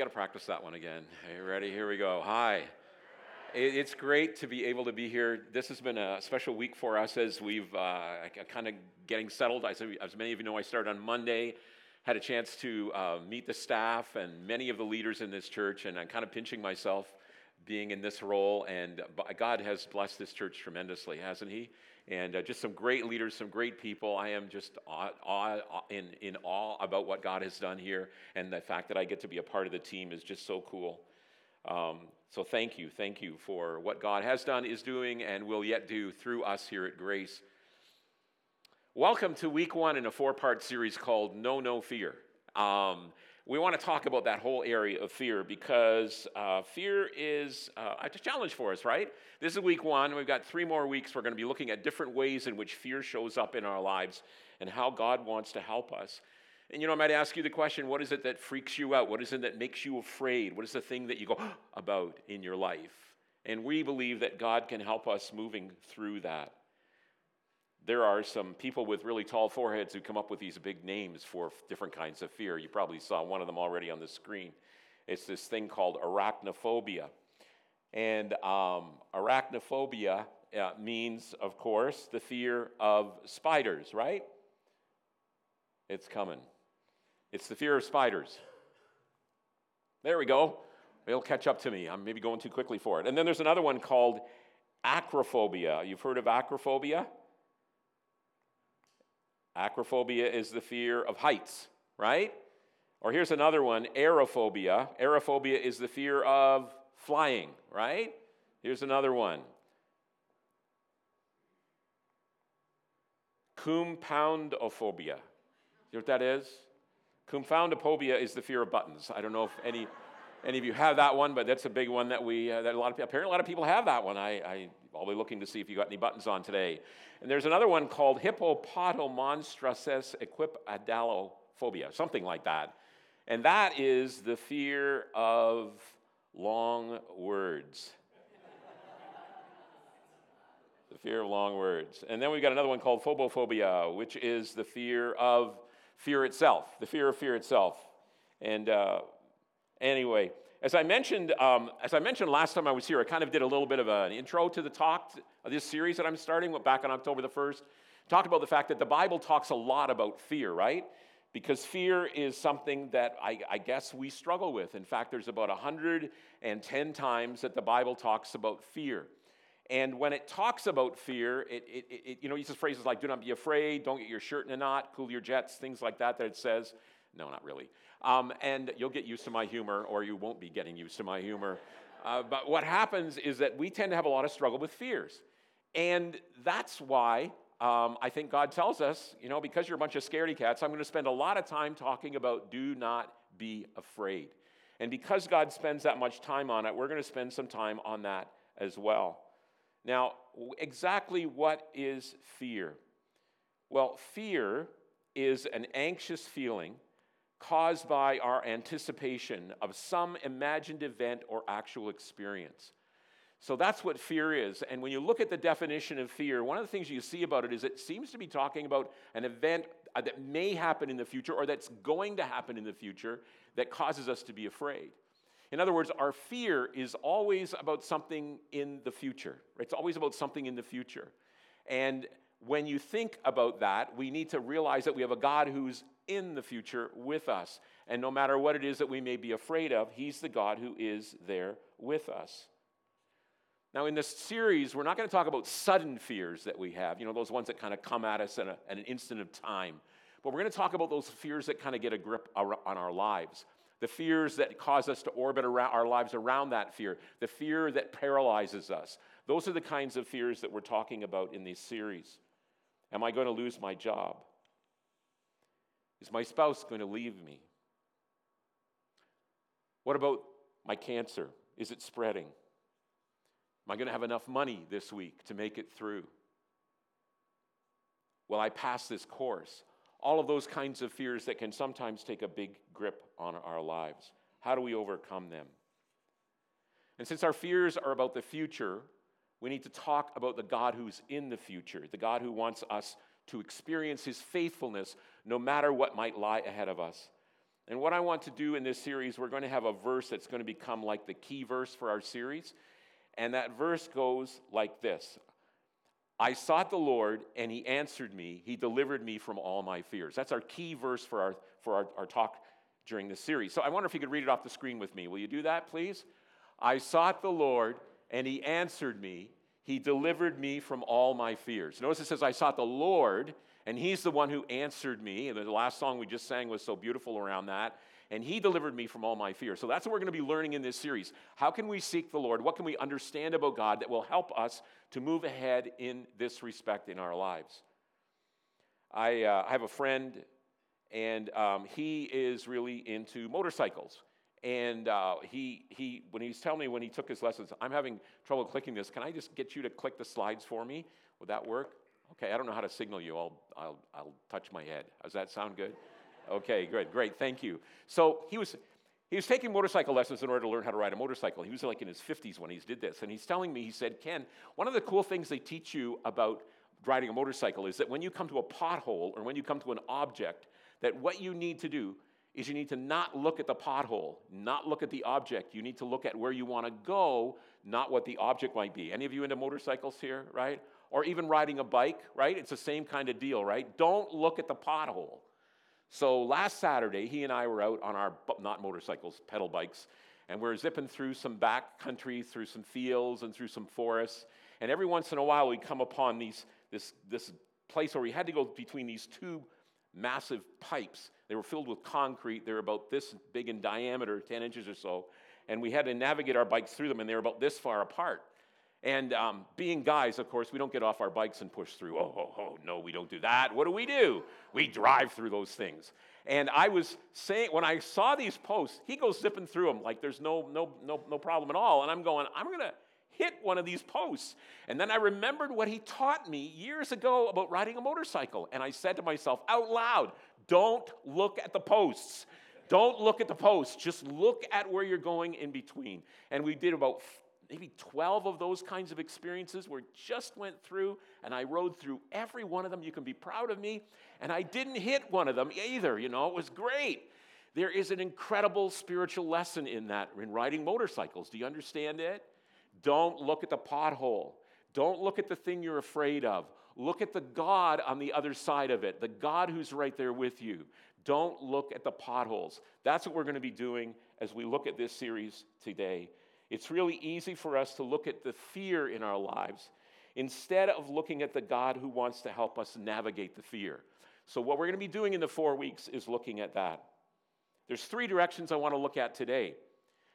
got to practice that one again. Are you ready? Here we go. Hi. It's great to be able to be here. This has been a special week for us as we've uh, kind of getting settled. As, many of you know, I started on Monday, had a chance to uh, meet the staff and many of the leaders in this church, and I'm kind of pinching myself being in this role. And God has blessed this church tremendously, hasn't He? And uh, just some great leaders, some great people. I am just awe, in, in awe about what God has done here. And the fact that I get to be a part of the team is just so cool. Um, so thank you, thank you for what God has done, is doing, and will yet do through us here at Grace. Welcome to week one in a four part series called No No Fear. Um, we want to talk about that whole area of fear because uh, fear is uh, a challenge for us, right? This is week one. We've got three more weeks. We're going to be looking at different ways in which fear shows up in our lives and how God wants to help us. And you know, I might ask you the question what is it that freaks you out? What is it that makes you afraid? What is the thing that you go about in your life? And we believe that God can help us moving through that. There are some people with really tall foreheads who come up with these big names for different kinds of fear. You probably saw one of them already on the screen. It's this thing called arachnophobia. And um, arachnophobia uh, means, of course, the fear of spiders, right? It's coming. It's the fear of spiders. There we go. It'll catch up to me. I'm maybe going too quickly for it. And then there's another one called acrophobia. You've heard of acrophobia? Acrophobia is the fear of heights, right? Or here's another one aerophobia. Aerophobia is the fear of flying, right? Here's another one. Koumpounophobia. You know what that is? Koumpounophobia is the fear of buttons. I don't know if any, any of you have that one, but that's a big one that we, uh, that a lot of apparently a lot of people have that one. I, I, I'll be looking to see if you got any buttons on today. And there's another one called hippopotomonstrous equipadalophobia, something like that. And that is the fear of long words. the fear of long words. And then we've got another one called phobophobia, which is the fear of fear itself, the fear of fear itself. And uh, anyway, as I mentioned, um, as I mentioned last time I was here, I kind of did a little bit of an intro to the talk of this series that I'm starting back on October the 1st. Talked about the fact that the Bible talks a lot about fear, right? Because fear is something that I, I guess we struggle with. In fact, there's about 110 times that the Bible talks about fear. And when it talks about fear, it, it, it, you know, uses phrases like, do not be afraid, don't get your shirt in a knot, cool your jets, things like that, that it says. No, not really. Um, and you'll get used to my humor, or you won't be getting used to my humor. Uh, but what happens is that we tend to have a lot of struggle with fears. And that's why um, I think God tells us, you know, because you're a bunch of scaredy cats, I'm going to spend a lot of time talking about do not be afraid. And because God spends that much time on it, we're going to spend some time on that as well. Now, exactly what is fear? Well, fear is an anxious feeling caused by our anticipation of some imagined event or actual experience. So that's what fear is. And when you look at the definition of fear, one of the things you see about it is it seems to be talking about an event uh, that may happen in the future or that's going to happen in the future that causes us to be afraid. In other words, our fear is always about something in the future. It's always about something in the future. And when you think about that, we need to realize that we have a God who's in the future with us. And no matter what it is that we may be afraid of, He's the God who is there with us. Now, in this series, we're not going to talk about sudden fears that we have, you know, those ones that kind of come at us in, a, an instant of time. But we're going to talk about those fears that kind of get a grip on our lives the fears that cause us to orbit around our lives around that fear, the fear that paralyzes us. Those are the kinds of fears that we're talking about in this series. Am I going to lose my job? Is my spouse going to leave me? What about my cancer? Is it spreading? Am I going to have enough money this week to make it through? Will I pass this course? all of those kinds of fears that can sometimes take a big grip on our lives. How do we overcome them? And since our fears are about the future, we need to talk about the God who's in the future, the God who wants us to experience his faithfulness no matter what might lie ahead of us. And what I want to do in this series, we're going to have a verse that's going to become like the key verse for our series. And that verse goes like this I sought the Lord, and he answered me. He delivered me from all my fears. That's our key verse for our, for our, our talk during this series. So I wonder if you could read it off the screen with me. Will you do that, please? I sought the Lord, and he answered me. He delivered me from all my fears. Notice it says, I sought the Lord, and he's the one who answered me. And the last song we just sang was so beautiful around that. And he delivered me from all my fears. So that's what we're going to be learning in this series. How can we seek the Lord? What can we understand about God that will help us to move ahead in this respect in our lives? I, uh, I have a friend, and um, he is really into motorcycles. And uh, he, he, when he's telling me when he took his lessons, I'm having trouble clicking this. Can I just get you to click the slides for me? Would that work? Okay, I don't know how to signal you. I'll, I'll, I'll touch my head. Does that sound good? Okay, good, great, thank you. So he was, he was taking motorcycle lessons in order to learn how to ride a motorcycle. He was like in his 50s when he did this. And he's telling me, he said, Ken, one of the cool things they teach you about riding a motorcycle is that when you come to a pothole or when you come to an object, that what you need to do is you need to not look at the pothole, not look at the object. You need to look at where you want to go, not what the object might be. Any of you into motorcycles here, right? Or even riding a bike, right? It's the same kind of deal, right? Don't look at the pothole. So last Saturday, he and I were out on our, not motorcycles, pedal bikes, and we're zipping through some back country, through some fields and through some forests. And every once in a while, we'd come upon these, this, this place where we had to go between these two massive pipes. They were filled with concrete. They were about this big in diameter, 10 inches or so. And we had to navigate our bikes through them, and they were about this far apart. And um, being guys, of course, we don't get off our bikes and push through. Oh, oh, oh, no, we don't do that. What do we do? We drive through those things. And I was saying, when I saw these posts, he goes zipping through them like there's no, no, no, no problem at all. And I'm going, I'm going to hit one of these posts. And then I remembered what he taught me years ago about riding a motorcycle. And I said to myself out loud, don't look at the posts. Don't look at the posts. Just look at where you're going in between. And we did about maybe 12 of those kinds of experiences where just went through and I rode through every one of them. You can be proud of me. And I didn't hit one of them either. You know, it was great. There is an incredible spiritual lesson in that, in riding motorcycles. Do you understand it? Don't look at the pothole. Don't look at the thing you're afraid of. Look at the God on the other side of it, the God who's right there with you. Don't look at the potholes. That's what we're going to be doing as we look at this series today. It's really easy for us to look at the fear in our lives instead of looking at the God who wants to help us navigate the fear. So, what we're going to be doing in the four weeks is looking at that. There's three directions I want to look at today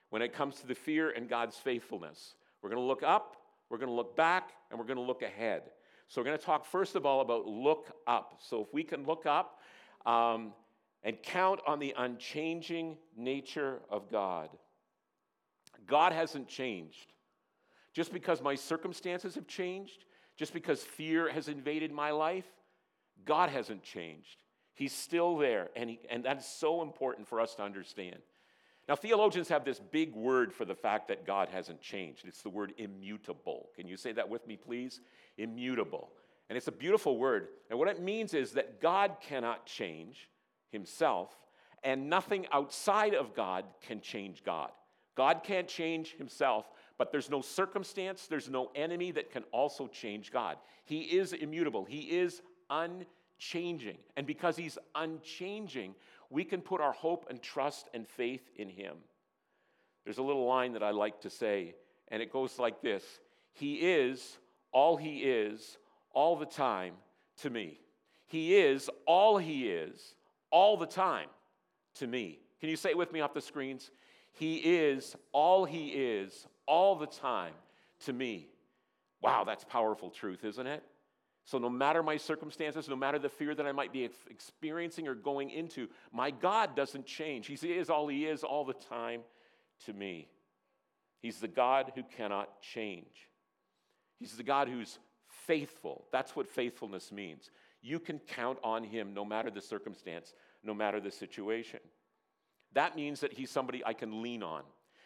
when it comes to the fear and God's faithfulness. We're going to look up, we're going to look back, and we're going to look ahead. So, we're going to talk first of all about look up. So, if we can look up um, and count on the unchanging nature of God. God hasn't changed. Just because my circumstances have changed, just because fear has invaded my life, God hasn't changed. He's still there, and, he, and that's so important for us to understand. Now, theologians have this big word for the fact that God hasn't changed. It's the word immutable. Can you say that with me, please? Immutable. And it's a beautiful word. And what it means is that God cannot change himself, and nothing outside of God can change God. God can't change himself, but there's no circumstance, there's no enemy that can also change God. He is immutable, He is unchanging. And because He's unchanging, we can put our hope and trust and faith in Him. There's a little line that I like to say, and it goes like this He is all He is all the time to me. He is all He is all the time to me. Can you say it with me off the screens? He is all He is all the time to me. Wow, that's powerful truth, isn't it? So, no matter my circumstances, no matter the fear that I might be experiencing or going into, my God doesn't change. He is all He is all the time to me. He's the God who cannot change. He's the God who's faithful. That's what faithfulness means. You can count on Him no matter the circumstance, no matter the situation. That means that He's somebody I can lean on.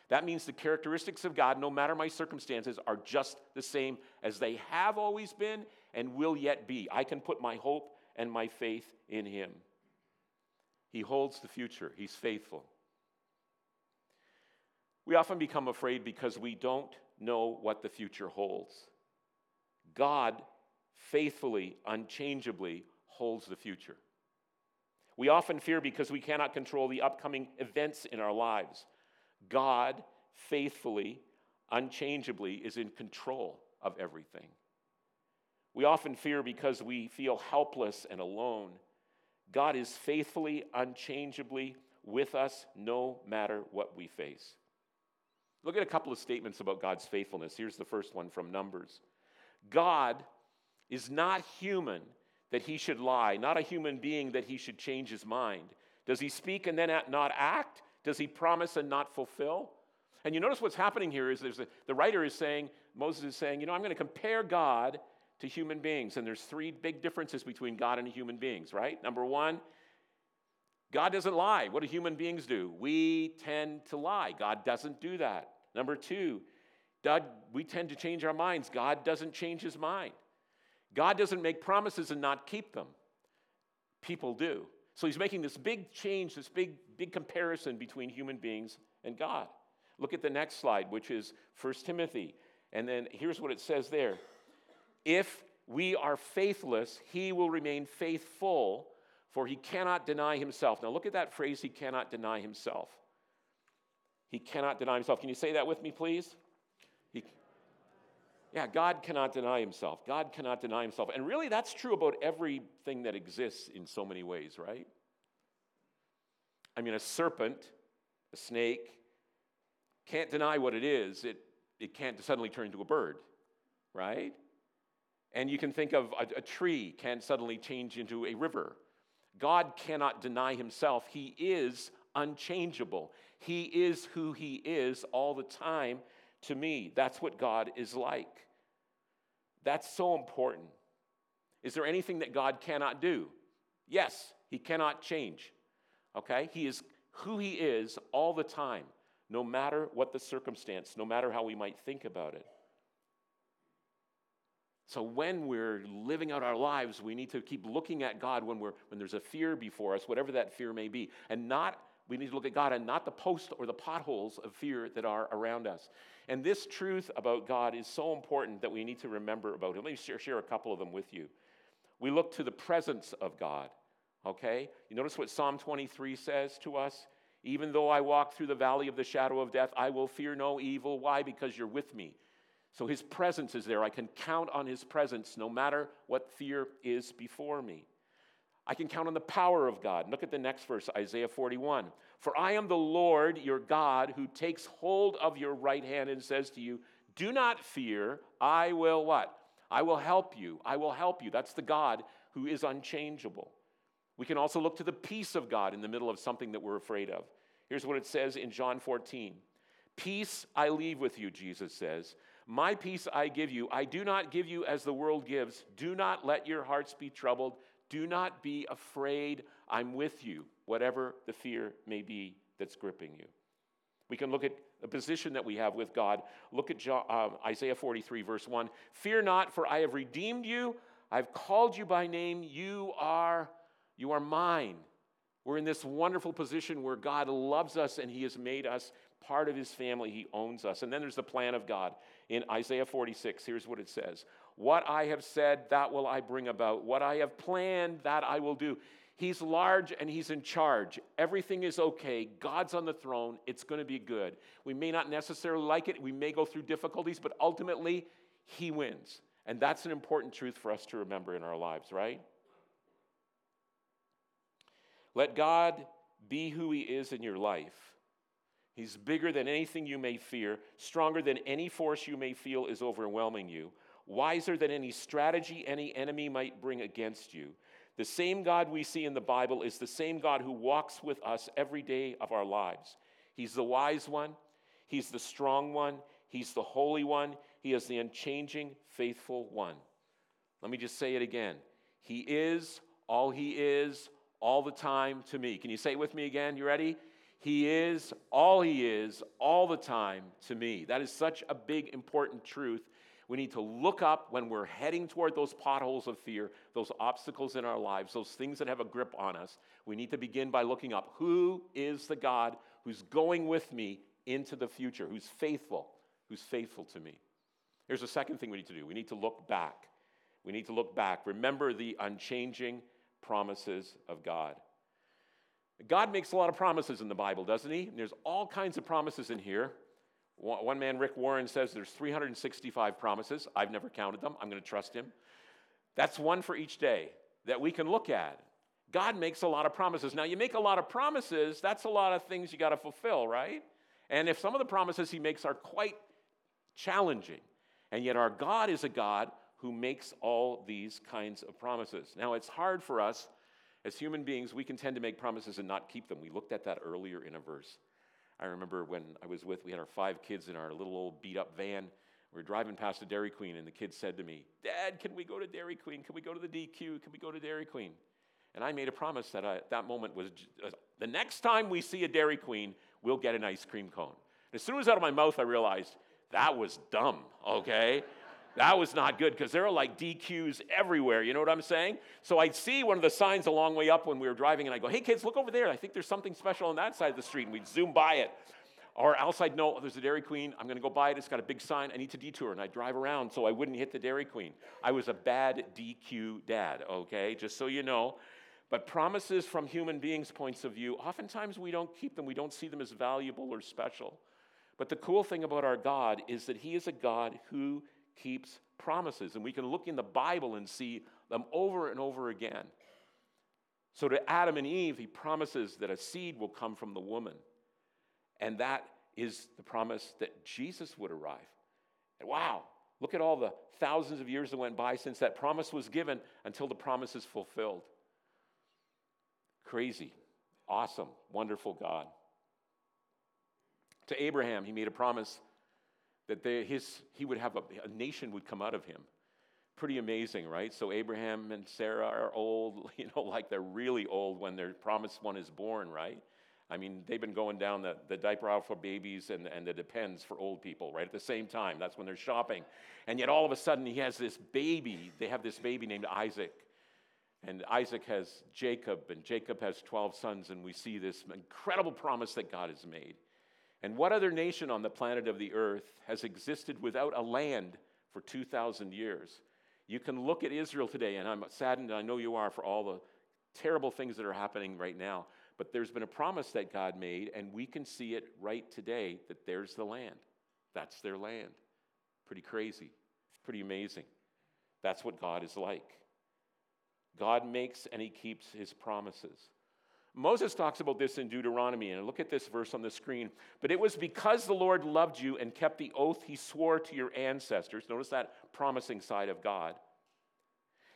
That means the characteristics of God, no matter my circumstances, are just the same as they have always been and will yet be. I can put my hope and my faith in Him. He holds the future, He's faithful. We often become afraid because we don't know what the future holds. God faithfully, unchangeably holds the future. We often fear because we cannot control the upcoming events in our lives. God faithfully, unchangeably is in control of everything. We often fear because we feel helpless and alone. God is faithfully, unchangeably with us no matter what we face. Look at a couple of statements about God's faithfulness. Here's the first one from Numbers God is not human that he should lie, not a human being that he should change his mind. Does he speak and then not act? Does he promise and not fulfill? And you notice what's happening here is there's a, the writer is saying, Moses is saying, you know, I'm going to compare God to human beings. And there's three big differences between God and human beings, right? Number one, God doesn't lie. What do human beings do? We tend to lie. God doesn't do that. Number two, God, we tend to change our minds. God doesn't change his mind. God doesn't make promises and not keep them. People do. So he's making this big change, this big, big comparison between human beings and God. Look at the next slide, which is 1 Timothy. And then here's what it says there If we are faithless, he will remain faithful for he cannot deny himself. Now, look at that phrase, he cannot deny himself. He cannot deny himself. Can you say that with me, please? He, yeah, God cannot deny himself. God cannot deny himself. And really, that's true about everything that exists in so many ways, right? I mean, a serpent, a snake, can't deny what it is. It, it can't suddenly turn into a bird, right? And you can think of a, a tree can't suddenly change into a river God cannot deny himself. He is unchangeable. He is who he is all the time to me. That's what God is like. That's so important. Is there anything that God cannot do? Yes, he cannot change. Okay? He is who he is all the time, no matter what the circumstance, no matter how we might think about it. So when we're living out our lives, we need to keep looking at God when, we're, when there's a fear before us, whatever that fear may be, and not we need to look at God and not the post or the potholes of fear that are around us. And this truth about God is so important that we need to remember about Him. Let me share, share a couple of them with you. We look to the presence of God, okay? You notice what Psalm 23 says to us? Even though I walk through the valley of the shadow of death, I will fear no evil. Why? Because you're with me. So his presence is there. I can count on his presence no matter what fear is before me. I can count on the power of God. Look at the next verse, Isaiah 41. For I am the Lord your God who takes hold of your right hand and says to you, Do not fear, I will what? I will help you. I will help you. That's the God who is unchangeable. We can also look to the peace of God in the middle of something that we're afraid of. Here's what it says in John 14 Peace I leave with you, Jesus says. My peace I give you. I do not give you as the world gives. Do not let your hearts be troubled. Do not be afraid. I'm with you, whatever the fear may be that's gripping you. We can look at the position that we have with God. Look at John, uh, Isaiah 43, verse 1. Fear not, for I have redeemed you. I've called you by name. You are, you are mine. We're in this wonderful position where God loves us and He has made us part of His family. He owns us. And then there's the plan of God in Isaiah 46. Here's what it says What I have said, that will I bring about. What I have planned, that I will do. He's large and he's in charge. Everything is okay. God's on the throne. It's going to be good. We may not necessarily like it. We may go through difficulties, but ultimately, he wins. And that's an important truth for us to remember in our lives, right? Let God be who he is in your life He's bigger than anything you may fear, stronger than any force you may feel is overwhelming you, wiser than any strategy any enemy might bring against you. The same God we see in the Bible is the same God who walks with us every day of our lives. He's the wise one, He's the strong one, He's the holy one, He is the unchanging, faithful one. Let me just say it again. He is all He is all the time to me. Can you say it with me again? You ready? He is all He is all the time to me. That is such a big, important truth. We need to look up when we're heading toward those potholes of fear, those obstacles in our lives, those things that have a grip on us. We need to begin by looking up who is the God who's going with me into the future, who's faithful, who's faithful to me. Here's the second thing we need to do we need to look back. We need to look back. Remember the unchanging promises of God. God makes a lot of promises in the Bible, doesn't he? And there's all kinds of promises in here. One man, Rick Warren, says there's 365 promises. I've never counted them. I'm going to trust him. That's one for each day that we can look at. God makes a lot of promises. Now, you make a lot of promises, that's a lot of things you got to fulfill, right? And if some of the promises he makes are quite challenging, and yet our God is a God who makes all these kinds of promises. Now, it's hard for us as human beings, we can tend to make promises and not keep them. We looked at that earlier in a verse. I remember when I was with, we had our five kids in our little old beat up van. We were driving past a Dairy Queen, and the kid said to me, Dad, can we go to Dairy Queen? Can we go to the DQ? Can we go to Dairy Queen? And I made a promise that at that moment was uh, the next time we see a Dairy Queen, we'll get an ice cream cone. And as soon as out of my mouth, I realized that was dumb, okay? That was not good because there are like DQs everywhere. You know what I'm saying? So I'd see one of the signs a long way up when we were driving, and I go, hey, kids, look over there. I think there's something special on that side of the street. And we'd zoom by it. Or outside, oh, there's a Dairy Queen. I'm going to go by it. It's got a big sign. I need to detour. And I'd drive around so I wouldn't hit the Dairy Queen. I was a bad DQ dad, okay? Just so you know. But promises from human beings' points of view, oftentimes we don't keep them. We don't see them as valuable or special. But the cool thing about our God is that He is a God who keeps promises. And we can look in the Bible and see them over and over again. So to Adam and Eve, he promises that a seed will come from the woman. And that is the promise that Jesus would arrive. And wow, look at all the thousands of years that went by since that promise was given until the promise is fulfilled. Crazy, awesome, wonderful God. To Abraham, he made a promise that they, his, he would have a, a nation would come out of him. Pretty amazing, right? So Abraham and Sarah are old, you know, like they're really old when their promised one is born, right? I mean, they've been going down the, the diaper aisle for babies and, and the depends for old people, right? At the same time, that's when they're shopping. And yet all of a sudden he has this baby. They have this baby named Isaac. And Isaac has Jacob, and Jacob has 12 sons, and we see this incredible promise that God has made. And what other nation on the planet of the earth has existed without a land for 2,000 years? You can look at Israel today, and I'm saddened, I know you are, for all the terrible things that are happening right now. But there's been a promise that God made, and we can see it right today that there's the land. That's their land. Pretty crazy, pretty amazing. That's what God is like. God makes and he keeps his promises. Moses talks about this in Deuteronomy, and look at this verse on the screen. But it was because the Lord loved you and kept the oath he swore to your ancestors. Notice that promising side of God.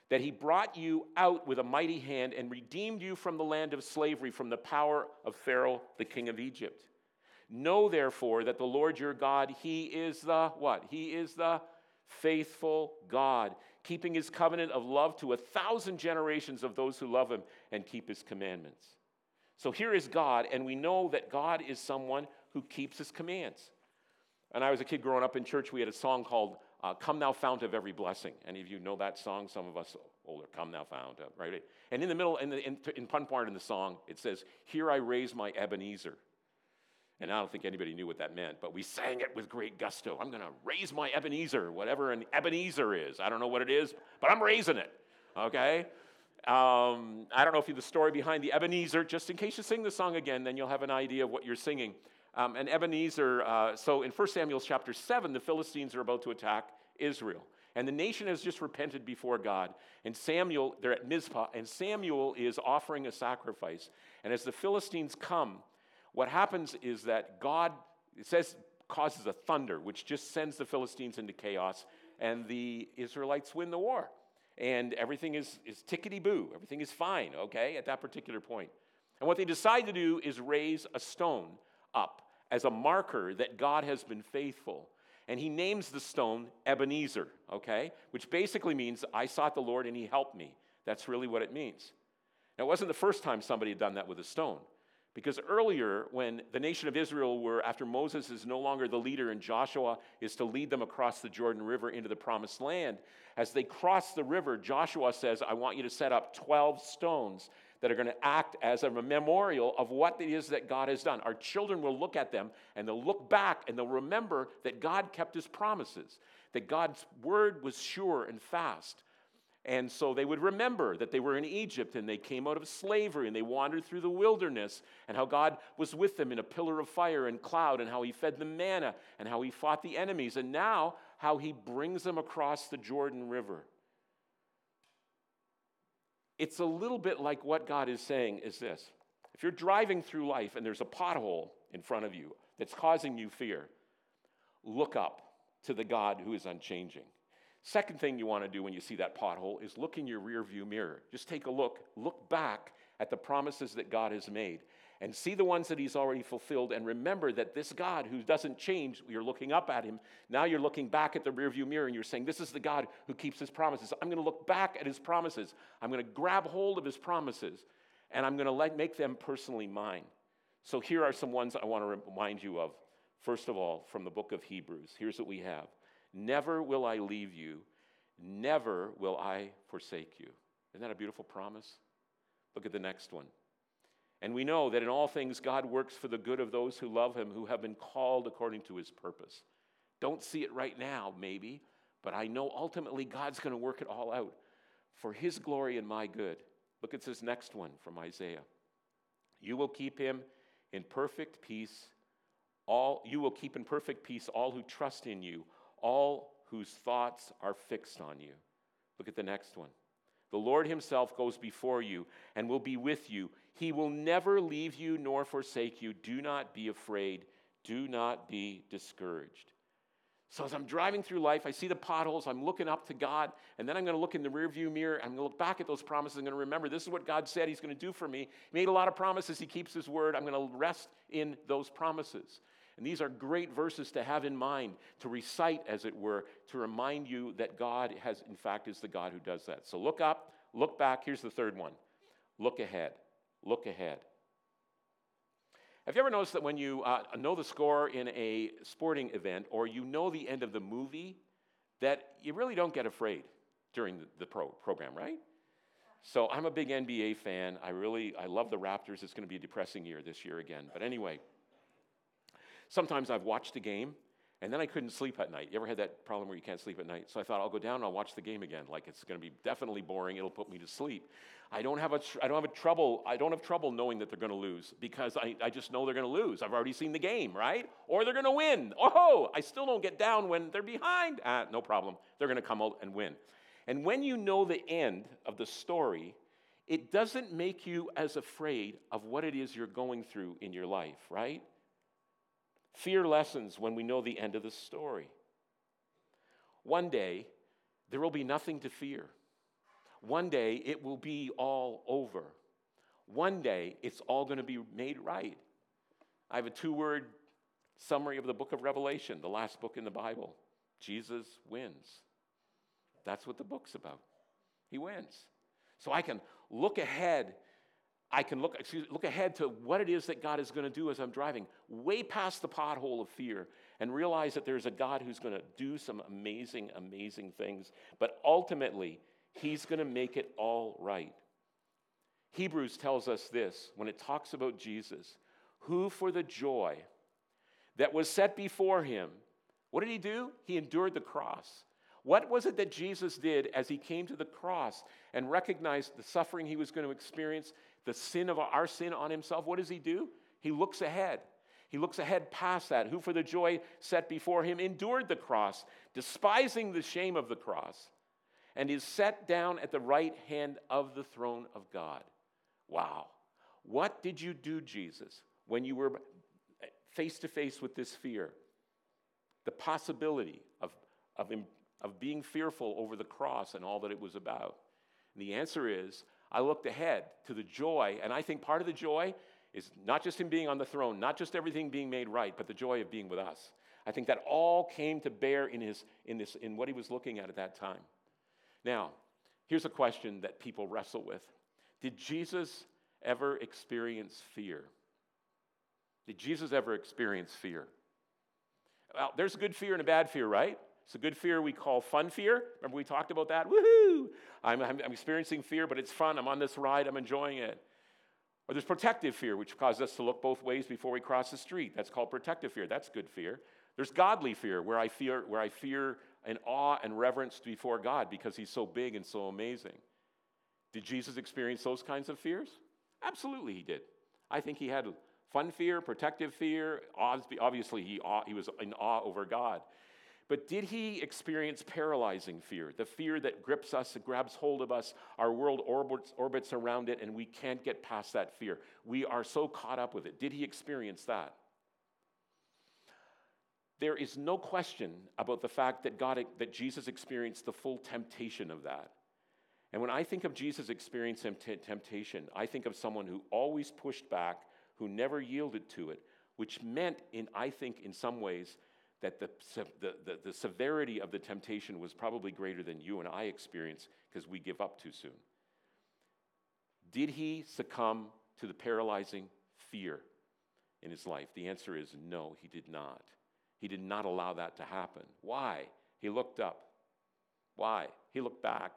That he brought you out with a mighty hand and redeemed you from the land of slavery, from the power of Pharaoh, the king of Egypt. Know therefore that the Lord your God, he is the what? He is the faithful God, keeping his covenant of love to a thousand generations of those who love him and keep his commandments. So here is God, and we know that God is someone who keeps his commands. And I was a kid growing up in church, we had a song called uh, Come Thou Fount of Every Blessing. Any of you know that song? Some of us older, Come Thou Fount of, right? And in the middle, in, the, in, in part in the song, it says, Here I raise my Ebenezer. And I don't think anybody knew what that meant, but we sang it with great gusto. I'm going to raise my Ebenezer, whatever an Ebenezer is. I don't know what it is, but I'm raising it, okay? Um, I don't know if you the story behind the Ebenezer. Just in case you sing the song again, then you'll have an idea of what you're singing. Um, and Ebenezer, uh, so in 1 Samuel chapter 7, the Philistines are about to attack Israel. And the nation has just repented before God. And Samuel, they're at Mizpah, and Samuel is offering a sacrifice. And as the Philistines come, what happens is that God, it says, causes a thunder, which just sends the Philistines into chaos, and the Israelites win the war and everything is, is tickety boo, everything is fine, okay, at that particular point. And what they decide to do is raise a stone up as a marker that God has been faithful. And he names the stone Ebenezer, okay, which basically means I sought the Lord and he helped me. That's really what it means. Now, it wasn't the first time somebody had done that with a stone. Because earlier, when the nation of Israel were, after Moses is no longer the leader and Joshua is to lead them across the Jordan River into the promised land, as they cross the river, Joshua says, I want you to set up 12 stones that are going to act as a memorial of what it is that God has done. Our children will look at them and they'll look back and they'll remember that God kept his promises, that God's word was sure and fast. And so they would remember that they were in Egypt and they came out of slavery and they wandered through the wilderness and how God was with them in a pillar of fire and cloud and how he fed them manna and how he fought the enemies and now how he brings them across the Jordan River. It's a little bit like what God is saying is this. If you're driving through life and there's a pothole in front of you that's causing you fear, look up to the God who is unchanging. Second thing you want to do when you see that pothole is look in your rear view mirror. Just take a look, look back at the promises that God has made and see the ones that he's already fulfilled and remember that this God who doesn't change, you're looking up at him. Now you're looking back at the rear view mirror and you're saying, This is the God who keeps his promises. I'm going to look back at his promises. I'm going to grab hold of his promises and I'm going to make them personally mine. So here are some ones I want to remind you of. First of all, from the book of Hebrews, here's what we have Never will I leave you, never will I forsake you. Isn't that a beautiful promise? Look at the next one. And we know that in all things God works for the good of those who love him, who have been called according to his purpose. Don't see it right now, maybe, but I know ultimately God's going to work it all out for his glory and my good. Look at this next one from Isaiah. You will keep him in perfect peace. All you will keep in perfect peace all who trust in you, all whose thoughts are fixed on you. Look at the next one. The Lord Himself goes before you and will be with you. He will never leave you nor forsake you. Do not be afraid. Do not be discouraged. So, as I'm driving through life, I see the potholes, I'm looking up to God, and then I'm going to look in the rearview mirror, I'm going to look back at those promises, I'm going to remember this is what God said He's going to do for me. He made a lot of promises, He keeps His word. I'm going to rest in those promises. And these are great verses to have in mind, to recite, as it were, to remind you that God has, in fact, is the God who does that. So look up, look back. Here's the third one look ahead. Look ahead. Have you ever noticed that when you uh, know the score in a sporting event or you know the end of the movie, that you really don't get afraid during the, pro- program, right? So I'm a big NBA fan. I really I love the Raptors. It's going to be a depressing year this year again. But anyway, Sometimes I've watched a game and then I couldn't sleep at night. You ever had that problem where you can't sleep at night? So I thought I'll go down and I'll watch the game again. Like it's going to be definitely boring. It'll put me to sleep. I don't have a I don't have a trouble I don't have trouble knowing that they're going to lose because I, I just know they're going to lose. I've already seen the game, right? Or they're going to win. Oh, I still don't get down when they're behind. Ah, no problem. They're going to come out and win. And when you know the end of the story, it doesn't make you as afraid of what it is you're going through in your life, right? Fear lessens when we know the end of the story. One day, there will be nothing to fear. One day, it will be all over. One day, it's all going to be made right. I have a two word summary of the book of Revelation, the last book in the Bible Jesus wins. That's what the book's about. He wins. So I can look ahead I can look, excuse, look ahead to what it is that God is going to do as I'm driving, way past the pothole of fear, and realize that there's a God who's going to do some amazing, amazing things. But ultimately, He's going to make it all right. Hebrews tells us this when it talks about Jesus, who for the joy that was set before him, what did he do? He endured the cross. What was it that Jesus did as he came to the cross and recognized the suffering he was going to experience the sin of our sin on himself, what does he do? He looks ahead. He looks ahead past that, who for the joy set before him endured the cross, despising the shame of the cross, and is set down at the right hand of the throne of God. Wow. What did you do, Jesus, when you were face to face with this fear? The possibility of, of, of being fearful over the cross and all that it was about. And the answer is I looked ahead to the joy, and I think part of the joy is not just him being on the throne, not just everything being made right, but the joy of being with us. I think that all came to bear in, his, in, this, in what he was looking at at that time. Now, here's a question that people wrestle with Did Jesus ever experience fear? Did Jesus ever experience fear? Well, there's a good fear and a bad fear, right? It's a good fear we call fun fear. Remember we talked about that? Woohoo! I'm, I'm, I'm experiencing fear, but it's fun. I'm on this ride. I'm enjoying it. Or there's protective fear, which causes us to look both ways before we cross the street. That's called protective fear. That's good fear. There's godly fear, where I fear, where I fear and awe and reverence before God because He's so big and so amazing. Did Jesus experience those kinds of fears? Absolutely, He did. I think He had fun fear, protective fear. Obviously, He, he was in awe over God. But did he experience paralyzing fear? The fear that grips us, that grabs hold of us, our world orbits, orbits around it, and we can't get past that fear. We are so caught up with it. Did he experience that? There is no question about the fact that, God, that Jesus experienced the full temptation of that. And when I think of Jesus experiencing temptation, I think of someone who always pushed back, who never yielded to it, which meant, in, I think, in some ways, that the, the, the, the severity of the temptation was probably greater than you and I experience because we give up too soon. Did he succumb to the paralyzing fear in his life? The answer is no, he did not. He did not allow that to happen. Why? He looked up. Why? He looked back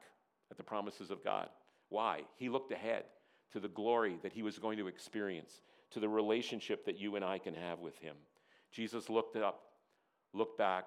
at the promises of God. Why? He looked ahead to the glory that he was going to experience, to the relationship that you and I can have with him. Jesus looked up look back,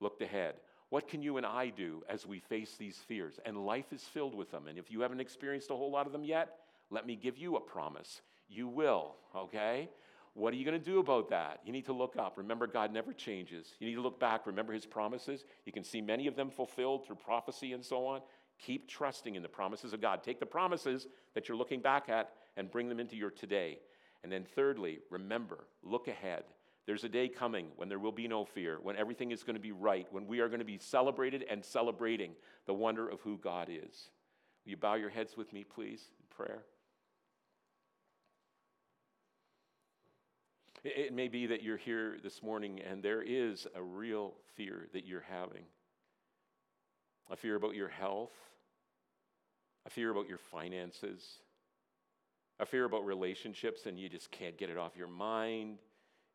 looked ahead. What can you and I do as we face these fears? And life is filled with them. And if you haven't experienced a whole lot of them yet, let me give you a promise. You will, okay? What are you going to do about that? You need to look up. Remember, God never changes. You need to look back. Remember his promises. You can see many of them fulfilled through prophecy and so on. Keep trusting in the promises of God. Take the promises that you're looking back at and bring them into your today. And then, thirdly, remember, look ahead. There's a day coming when there will be no fear, when everything is going to be right, when we are going to be celebrated and celebrating the wonder of who God is. Will you bow your heads with me, please, in prayer? It may be that you're here this morning and there is a real fear that you're having a fear about your health, a fear about your finances, a fear about relationships, and you just can't get it off your mind.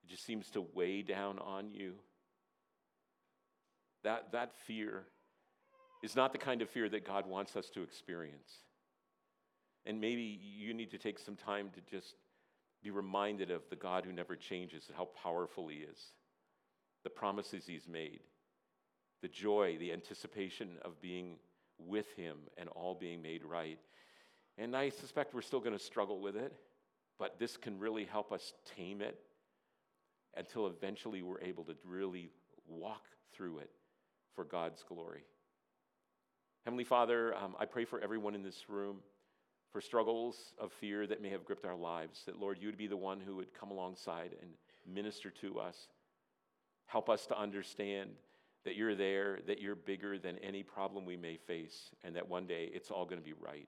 It just seems to weigh down on you. That, that fear is not the kind of fear that God wants us to experience. And maybe you need to take some time to just be reminded of the God who never changes, and how powerful He is, the promises He's made, the joy, the anticipation of being with Him and all being made right. And I suspect we're still going to struggle with it, but this can really help us tame it until eventually we're able to really walk through it for God's glory. Heavenly Father, um, I pray for everyone in this room for struggles of fear that may have gripped our lives, that Lord, you would be the one who would come alongside and minister to us. Help us to understand that you're there, that you're bigger than any problem we may face, and that one day it's all going to be right.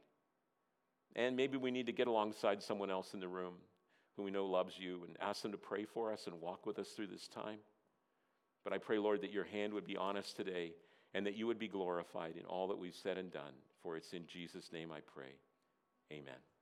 And maybe we need to get alongside someone else in the room who we know loves you, and ask them to pray for us and walk with us through this time. But I pray, Lord, that your hand would be on us today and that you would be glorified in all that we've said and done. For it's in Jesus' name I pray. Amen.